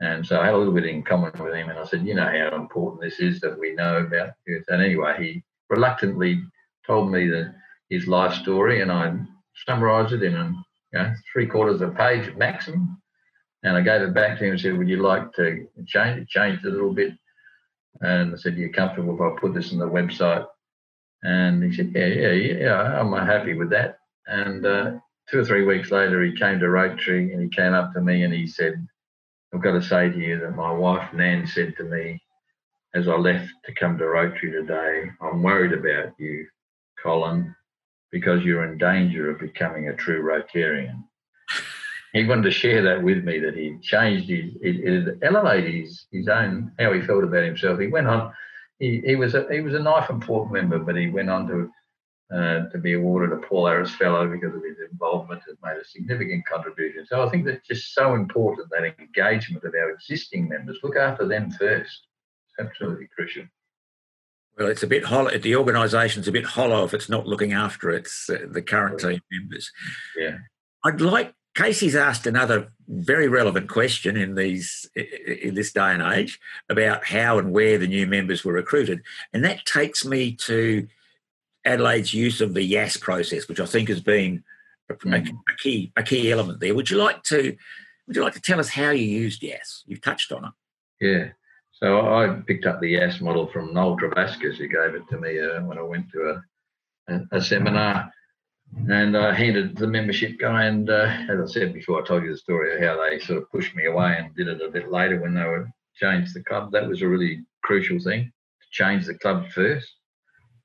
and so I had a little bit in common with him. And I said, you know how important this is that we know about. And anyway, he reluctantly told me that his life story, and I summarised it in a, you know, three quarters of a page maximum. And I gave it back to him and said, Would you like to change it? Changed it a little bit. And I said, "You're comfortable if I put this on the website? And he said, Yeah, yeah, yeah, I'm happy with that. And uh, two or three weeks later, he came to Rotary and he came up to me and he said, I've got to say to you that my wife Nan said to me as I left to come to Rotary today, I'm worried about you, Colin because you're in danger of becoming a true Rotarian. He wanted to share that with me that he changed his, it, elevated his, his own, how he felt about himself. He went on, he, he was a, he was a knife and fork member, but he went on to uh, to be awarded a Paul Harris Fellow because of his involvement has made a significant contribution. So I think that's just so important that engagement of our existing members. Look after them first. It's absolutely crucial. Well, it's a bit hollow. The organisation's a bit hollow if it's not looking after its uh, the current team members. Yeah, I'd like Casey's asked another very relevant question in these in this day and age about how and where the new members were recruited, and that takes me to Adelaide's use of the YAS process, which I think has been a, mm. a key a key element there. Would you like to would you like to tell us how you used YAS? You've touched on it. Yeah. So I picked up the YAS model from Noel Trevaskis, who gave it to me uh, when I went to a, a, a, seminar. And I handed the membership guy, and uh, as I said before, I told you the story of how they sort of pushed me away and did it a bit later when they were changed the club. That was a really crucial thing to change the club first,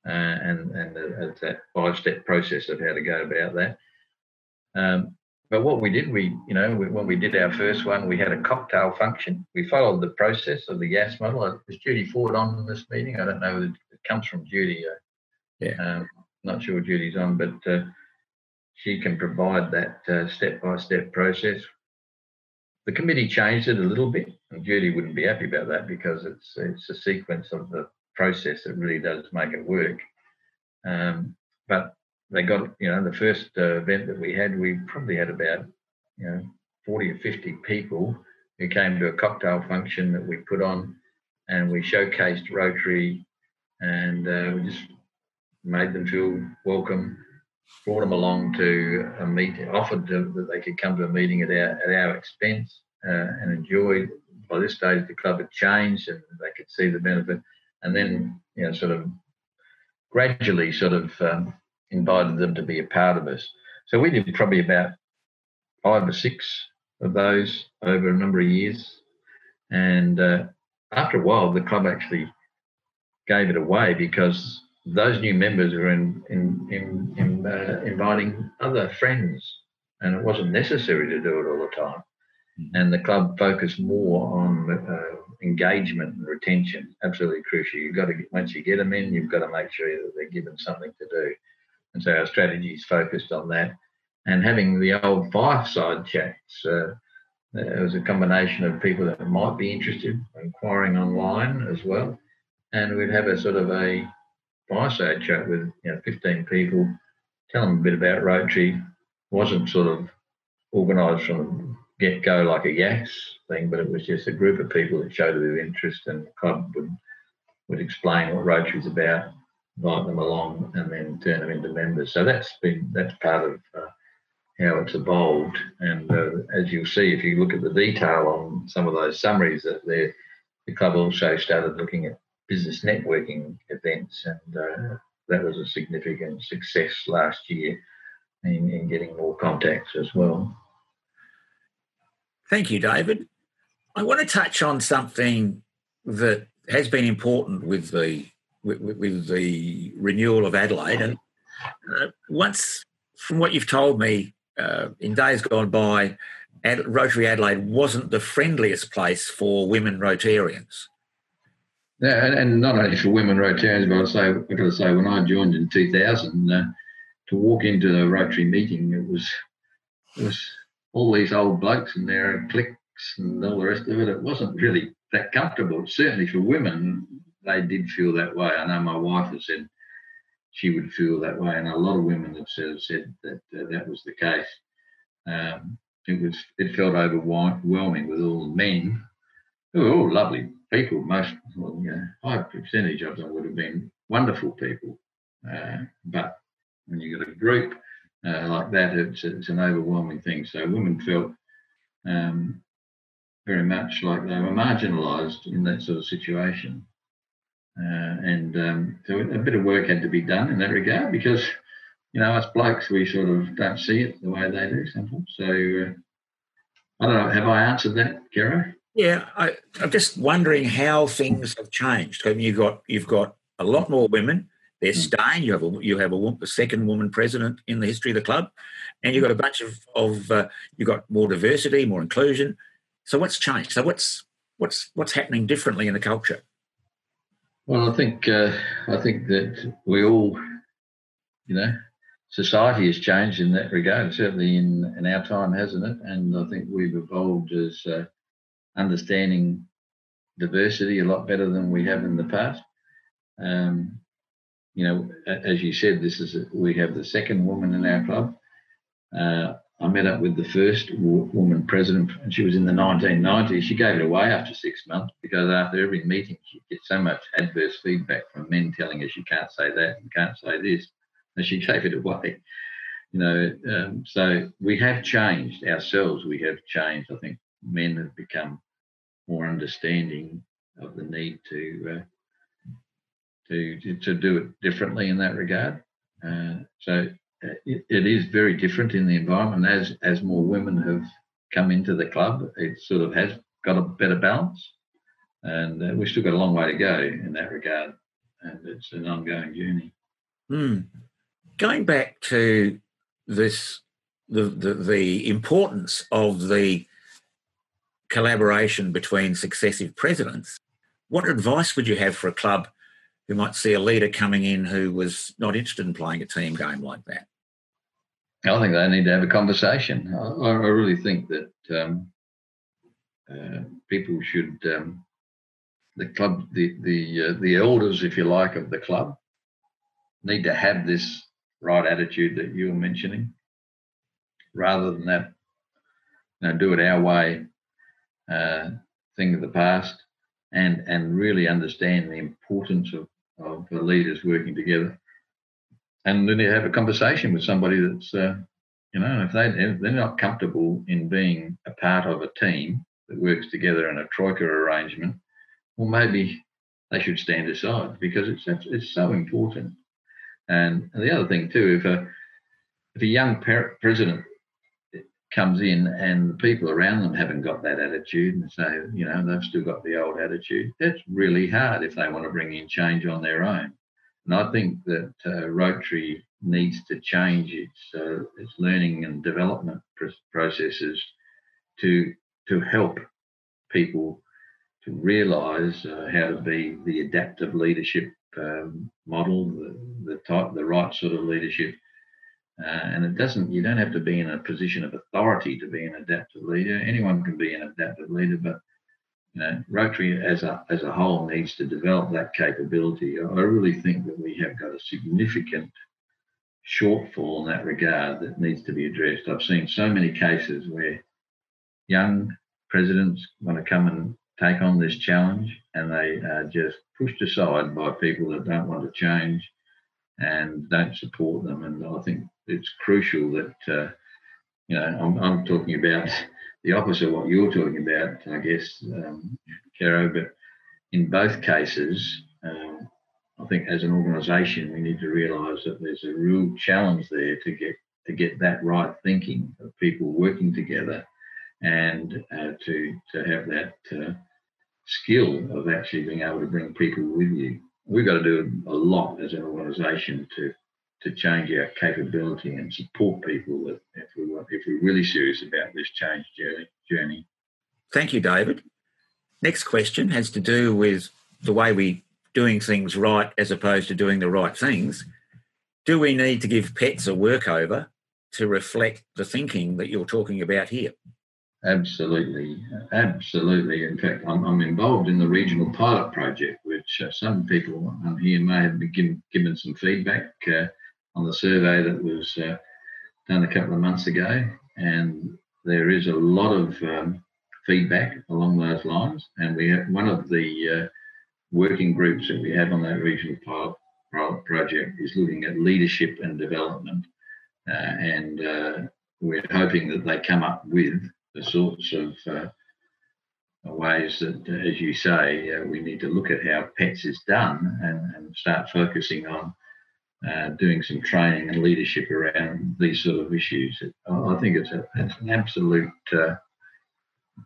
uh, and and uh, that five step process of how to go about that. Um, but what we did, we, you know, we, when we did our first one, we had a cocktail function. We followed the process of the YAS model. Uh, was Judy Ford on this meeting? I don't know. It comes from Judy. Uh, yeah. Um, not sure Judy's on, but uh, she can provide that step by step process. The committee changed it a little bit, and Judy wouldn't be happy about that because it's it's a sequence of the process that really does make it work. Um, but they got, you know, the first uh, event that we had, we probably had about, you know, 40 or 50 people who came to a cocktail function that we put on and we showcased Rotary and uh, we just made them feel welcome, brought them along to a meeting, offered to, that they could come to a meeting at our, at our expense uh, and enjoy. By this stage, the club had changed and they could see the benefit. And then, you know, sort of gradually sort of um, invited them to be a part of us. So we did probably about five or six of those over a number of years. And uh, after a while, the club actually gave it away because those new members were in, in, in, in uh, inviting other friends, and it wasn't necessary to do it all the time. Mm. And the club focused more on uh, engagement and retention. Absolutely crucial. You've got to once you get them in, you've got to make sure that they're given something to do. And so our strategy is focused on that. And having the old fireside chats. Uh, it was a combination of people that might be interested, inquiring online as well, and we'd have a sort of a fireside chat with you know 15 people, tell them a bit about Rotary. wasn't sort of organised from get go like a yes thing, but it was just a group of people that showed a bit of interest, and the club would would explain what Rotary's about, invite them along, and then turn them into members. So that's been that's part of uh, how it's evolved. And uh, as you'll see, if you look at the detail on some of those summaries, that the club also started looking at business networking events, and uh, that was a significant success last year in, in getting more contacts as well. Thank you, David. I want to touch on something that has been important with the with, with the renewal of Adelaide, and uh, once from what you've told me, uh, in days gone by, Ad- Rotary Adelaide wasn't the friendliest place for women Rotarians. Yeah, and, and not only for women Rotarians, but I say, I've got to say, when I joined in 2000, uh, to walk into the Rotary meeting, it was it was all these old blokes and their cliques and all the rest of it. It wasn't really that comfortable. Certainly for women, they did feel that way. I know my wife has said she would feel that way, and a lot of women have said, said that uh, that was the case. Um, it was it felt overwhelming with all the men who were all lovely people. Most, well, you know, high percentage of them would have been wonderful people, uh, but when you got a group uh, like that, it's, it's, an overwhelming thing. So women felt um, very much like they were marginalised in that sort of situation. Uh, and um, so a bit of work had to be done in that regard because, you know, us blokes, we sort of don't see it the way they do sometimes. So uh, I don't know, have I answered that, Kero? Yeah, I, am just wondering how things have changed. I mean, you've got you've got a lot more women. They're mm. staying. You have a you have a, a, second woman president in the history of the club, and you've got a bunch of of uh, you've got more diversity, more inclusion. So what's changed? So what's what's what's happening differently in the culture? Well, I think uh, I think that we all, you know, society has changed in that regard. Certainly in in our time, hasn't it? And I think we've evolved as uh, understanding diversity a lot better than we have in the past. Um, you know, as you said, this is a, we have the second woman in our club. Uh, I met up with the first woman president, and she was in the 1990s. She gave it away after six months because after every meeting, she'd get so much adverse feedback from men telling her she can't say that and can't say this, and she gave it away. You know, um, so we have changed ourselves. We have changed. I think men have become more understanding of the need to uh, to, to do it differently in that regard. Uh, so it, it is very different in the environment. As as more women have come into the club, it sort of has got a better balance, and uh, we've still got a long way to go in that regard, and it's an ongoing journey. Hmm. Going back to this, the, the the importance of the collaboration between successive presidents. What advice would you have for a club who might see a leader coming in who was not interested in playing a team game like that? I think they need to have a conversation. I, I really think that um, uh, people should, um, the club, the the uh, the elders, if you like, of the club, need to have this right attitude that you were mentioning, rather than that, you know, do it our way uh, thing of the past, and and really understand the importance of of the leaders working together and then you have a conversation with somebody that's, uh, you know, if they if they're not comfortable in being a part of a team that works together in a troika arrangement, well, maybe they should stand aside because it's it's so important. And, the other thing too, if a if a young president comes in and the people around them haven't got that attitude and so you know they've still got the old attitude. That's really hard if they want to bring in change on their own. And i think that uh, rotary needs to change its uh, its learning and development processes to to help people to realize uh, how to be the adaptive leadership um, model the, the type the right sort of leadership uh, and it doesn't, you don't have to be in a position of authority to be an adaptive leader. Anyone can be an adaptive leader, but you know, Rotary as a, as a whole needs to develop that capability. I really think that we have got a significant shortfall in that regard that needs to be addressed. I've seen so many cases where young presidents want to come and take on this challenge and they are just pushed aside by people that don't want to change and don't support them. And I think it's crucial that, uh, you know, I'm, I'm, talking about the opposite of what you're talking about, I guess, um, Caro, but in both cases, um, I think as an organisation, we need to realise that there's a real challenge there to get to get that right thinking of people working together and uh, to to have that uh, skill of actually being able to bring people with you. We've got to do a lot as an organisation to to change our capability and support people that if we want, if we're really serious about this change journey. Thank you, David. Next question has to do with the way we doing things right as opposed to doing the right things. Do we need to give PETS a workover to reflect the thinking that you're talking about here? Absolutely, absolutely. In fact, I'm, I'm, involved in the regional pilot project, which uh, some people here may have been given, given some feedback uh, on the survey that was uh, done a couple of months ago, and there is a lot of um, feedback along those lines. And we have one of the uh, working groups that we have on that regional pilot, project is looking at leadership and development, uh, and uh, we're hoping that they come up with the sorts of uh, ways that, as you say, uh, we need to look at how PETS is done and, and start focusing on uh, doing some training and leadership around these sort of issues. I think it's, a, it's an absolute uh,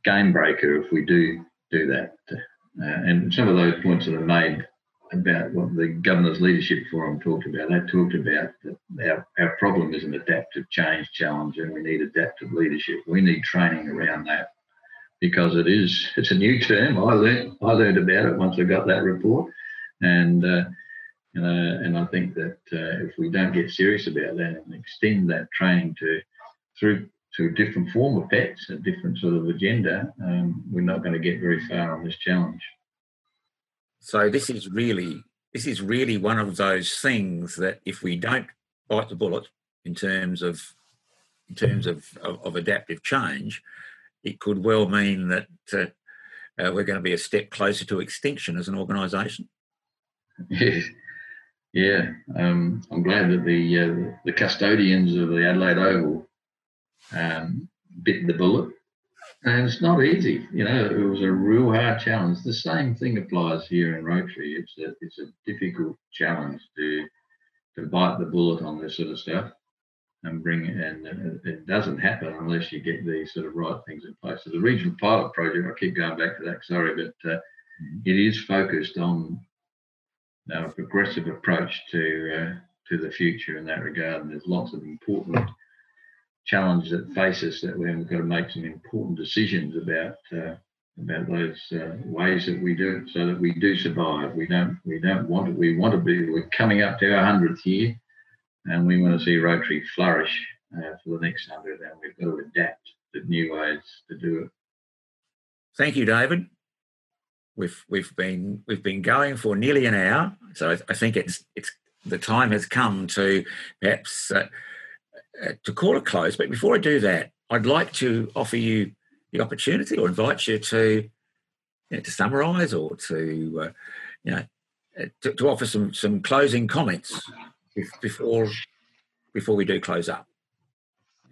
game breaker if we do do that. Uh, and some of those points that are made about what the Governor's Leadership Forum talked about. They talked about that our, our problem is an adaptive change challenge and we need adaptive leadership. We need training around that because it is it's a new term. I learned I learned about it once I got that report, and uh, you know, and I think that uh, if we don't get serious about that and extend that training to through to a different form of PETS, a different sort of agenda, um, we're not going to get very far on this challenge. So this is really this is really one of those things that if we don't bite the bullet in terms of in terms of, of, of adaptive change, it could well mean that uh, uh, we're going to be a step closer to extinction as an organisation. Yeah, yeah. Um, I'm glad that the uh, the custodians of the Adelaide Oval um, bit the bullet and it's not easy. You know, it was a real hard challenge. The same thing applies here in Rotary. It's a it's a difficult challenge to to bite the bullet on this sort of stuff and bring it. And it doesn't happen unless you get these sort of right things in place. So the regional pilot project, I keep going back to that. Sorry, but uh, mm-hmm. it is focused on know, a progressive approach to uh, to the future in that regard. And there's lots of important challenges that faces that we've got to make some important decisions about uh, about those uh, ways that we do it so that we do survive. We don't we don't want to we want to be we're coming up to our hundredth year and we want to see Rotary flourish uh, for the next hundred and we've got to adapt to new ways to do it. Thank you, David. We've we've been we've been going for nearly an hour, so I, I think it's it's the time has come to perhaps uh, uh, to call a close. But before I do that, I'd like to offer you the opportunity or invite you to you know, to summarise or to uh, you know uh, to, to, offer some some closing comments before before we do close up.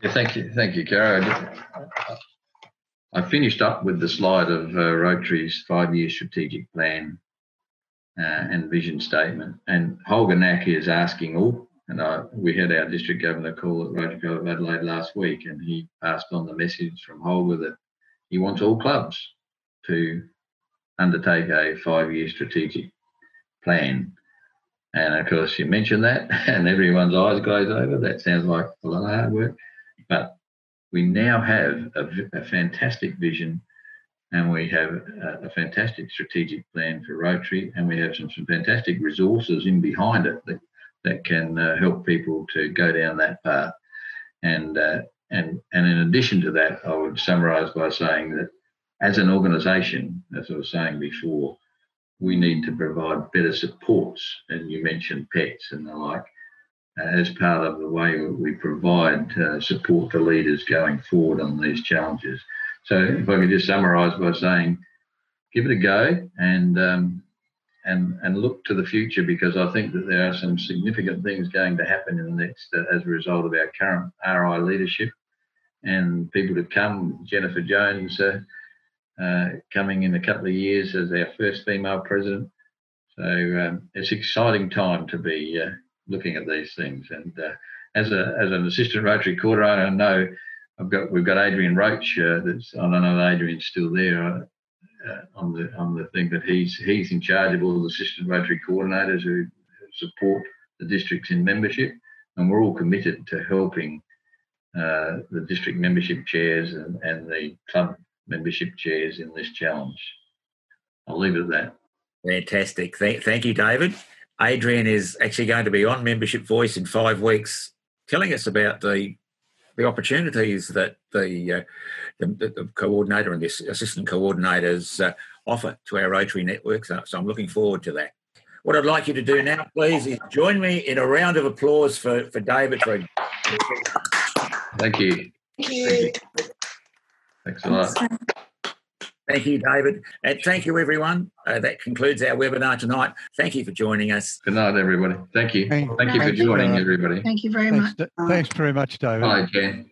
Yeah, thank you, thank you, Caro. I finished up with the slide of uh, Rotary's five-year strategic plan uh, and vision statement, and Holger Knaack is asking all and I, we had our district governor call at Rotary Club of Adelaide last week, and he passed on the message from Holger that he wants all clubs to undertake a five-year strategic plan. And of course, you mentioned that, and everyone's eyes glaze over. That sounds like a lot of hard work, but we now have a, a fantastic vision, and we have a, a, fantastic strategic plan for Rotary, and we have some, some fantastic resources in behind it that that can uh, help people to go down that path. And uh, and and in addition to that, I would summarise by saying that as an organisation, as I was saying before, we need to provide better supports. And you mentioned PETS and the like as part of the way we provide uh, support to leaders going forward on these challenges. So if I could just summarise by saying, give it a go and um, and and look to the future because I think that there are some significant things going to happen in the next uh, as a result of our current RI leadership and people to come. Jennifer Jones uh, uh, coming in a couple of years as our first female president. So um, it's exciting time to be uh, looking at these things. And uh, as a as an assistant Rotary Coordinator, I know I've got we've got Adrian Roach. Uh, that's I don't know if Adrian's still there uh, on the on the thing, but he's he's in charge of all the assistant Rotary coordinators who support the districts in membership, and we're all committed to helping uh, the district membership chairs and, and the club membership chairs in this challenge. I'll leave it at that. Fantastic. Thank, thank you, David. Adrian is actually going to be on Membership Voice in five weeks, telling us about the the opportunities that the, uh, the, the, coordinator and the assistant coordinators uh, offer to our Rotary network. So, so, I'm looking forward to that. What I'd like you to do now, please, is join me in a round of applause for, for David. For... Thank you. Thank you. Thanks a lot. Thank you, David. And thank you, everyone. Uh, that concludes our webinar tonight. Thank you for joining us. Good night, everybody. Thank you. Thank, thank you for joining, everybody. Thank you very thanks, much. Thanks very much, David. Bye, Jen.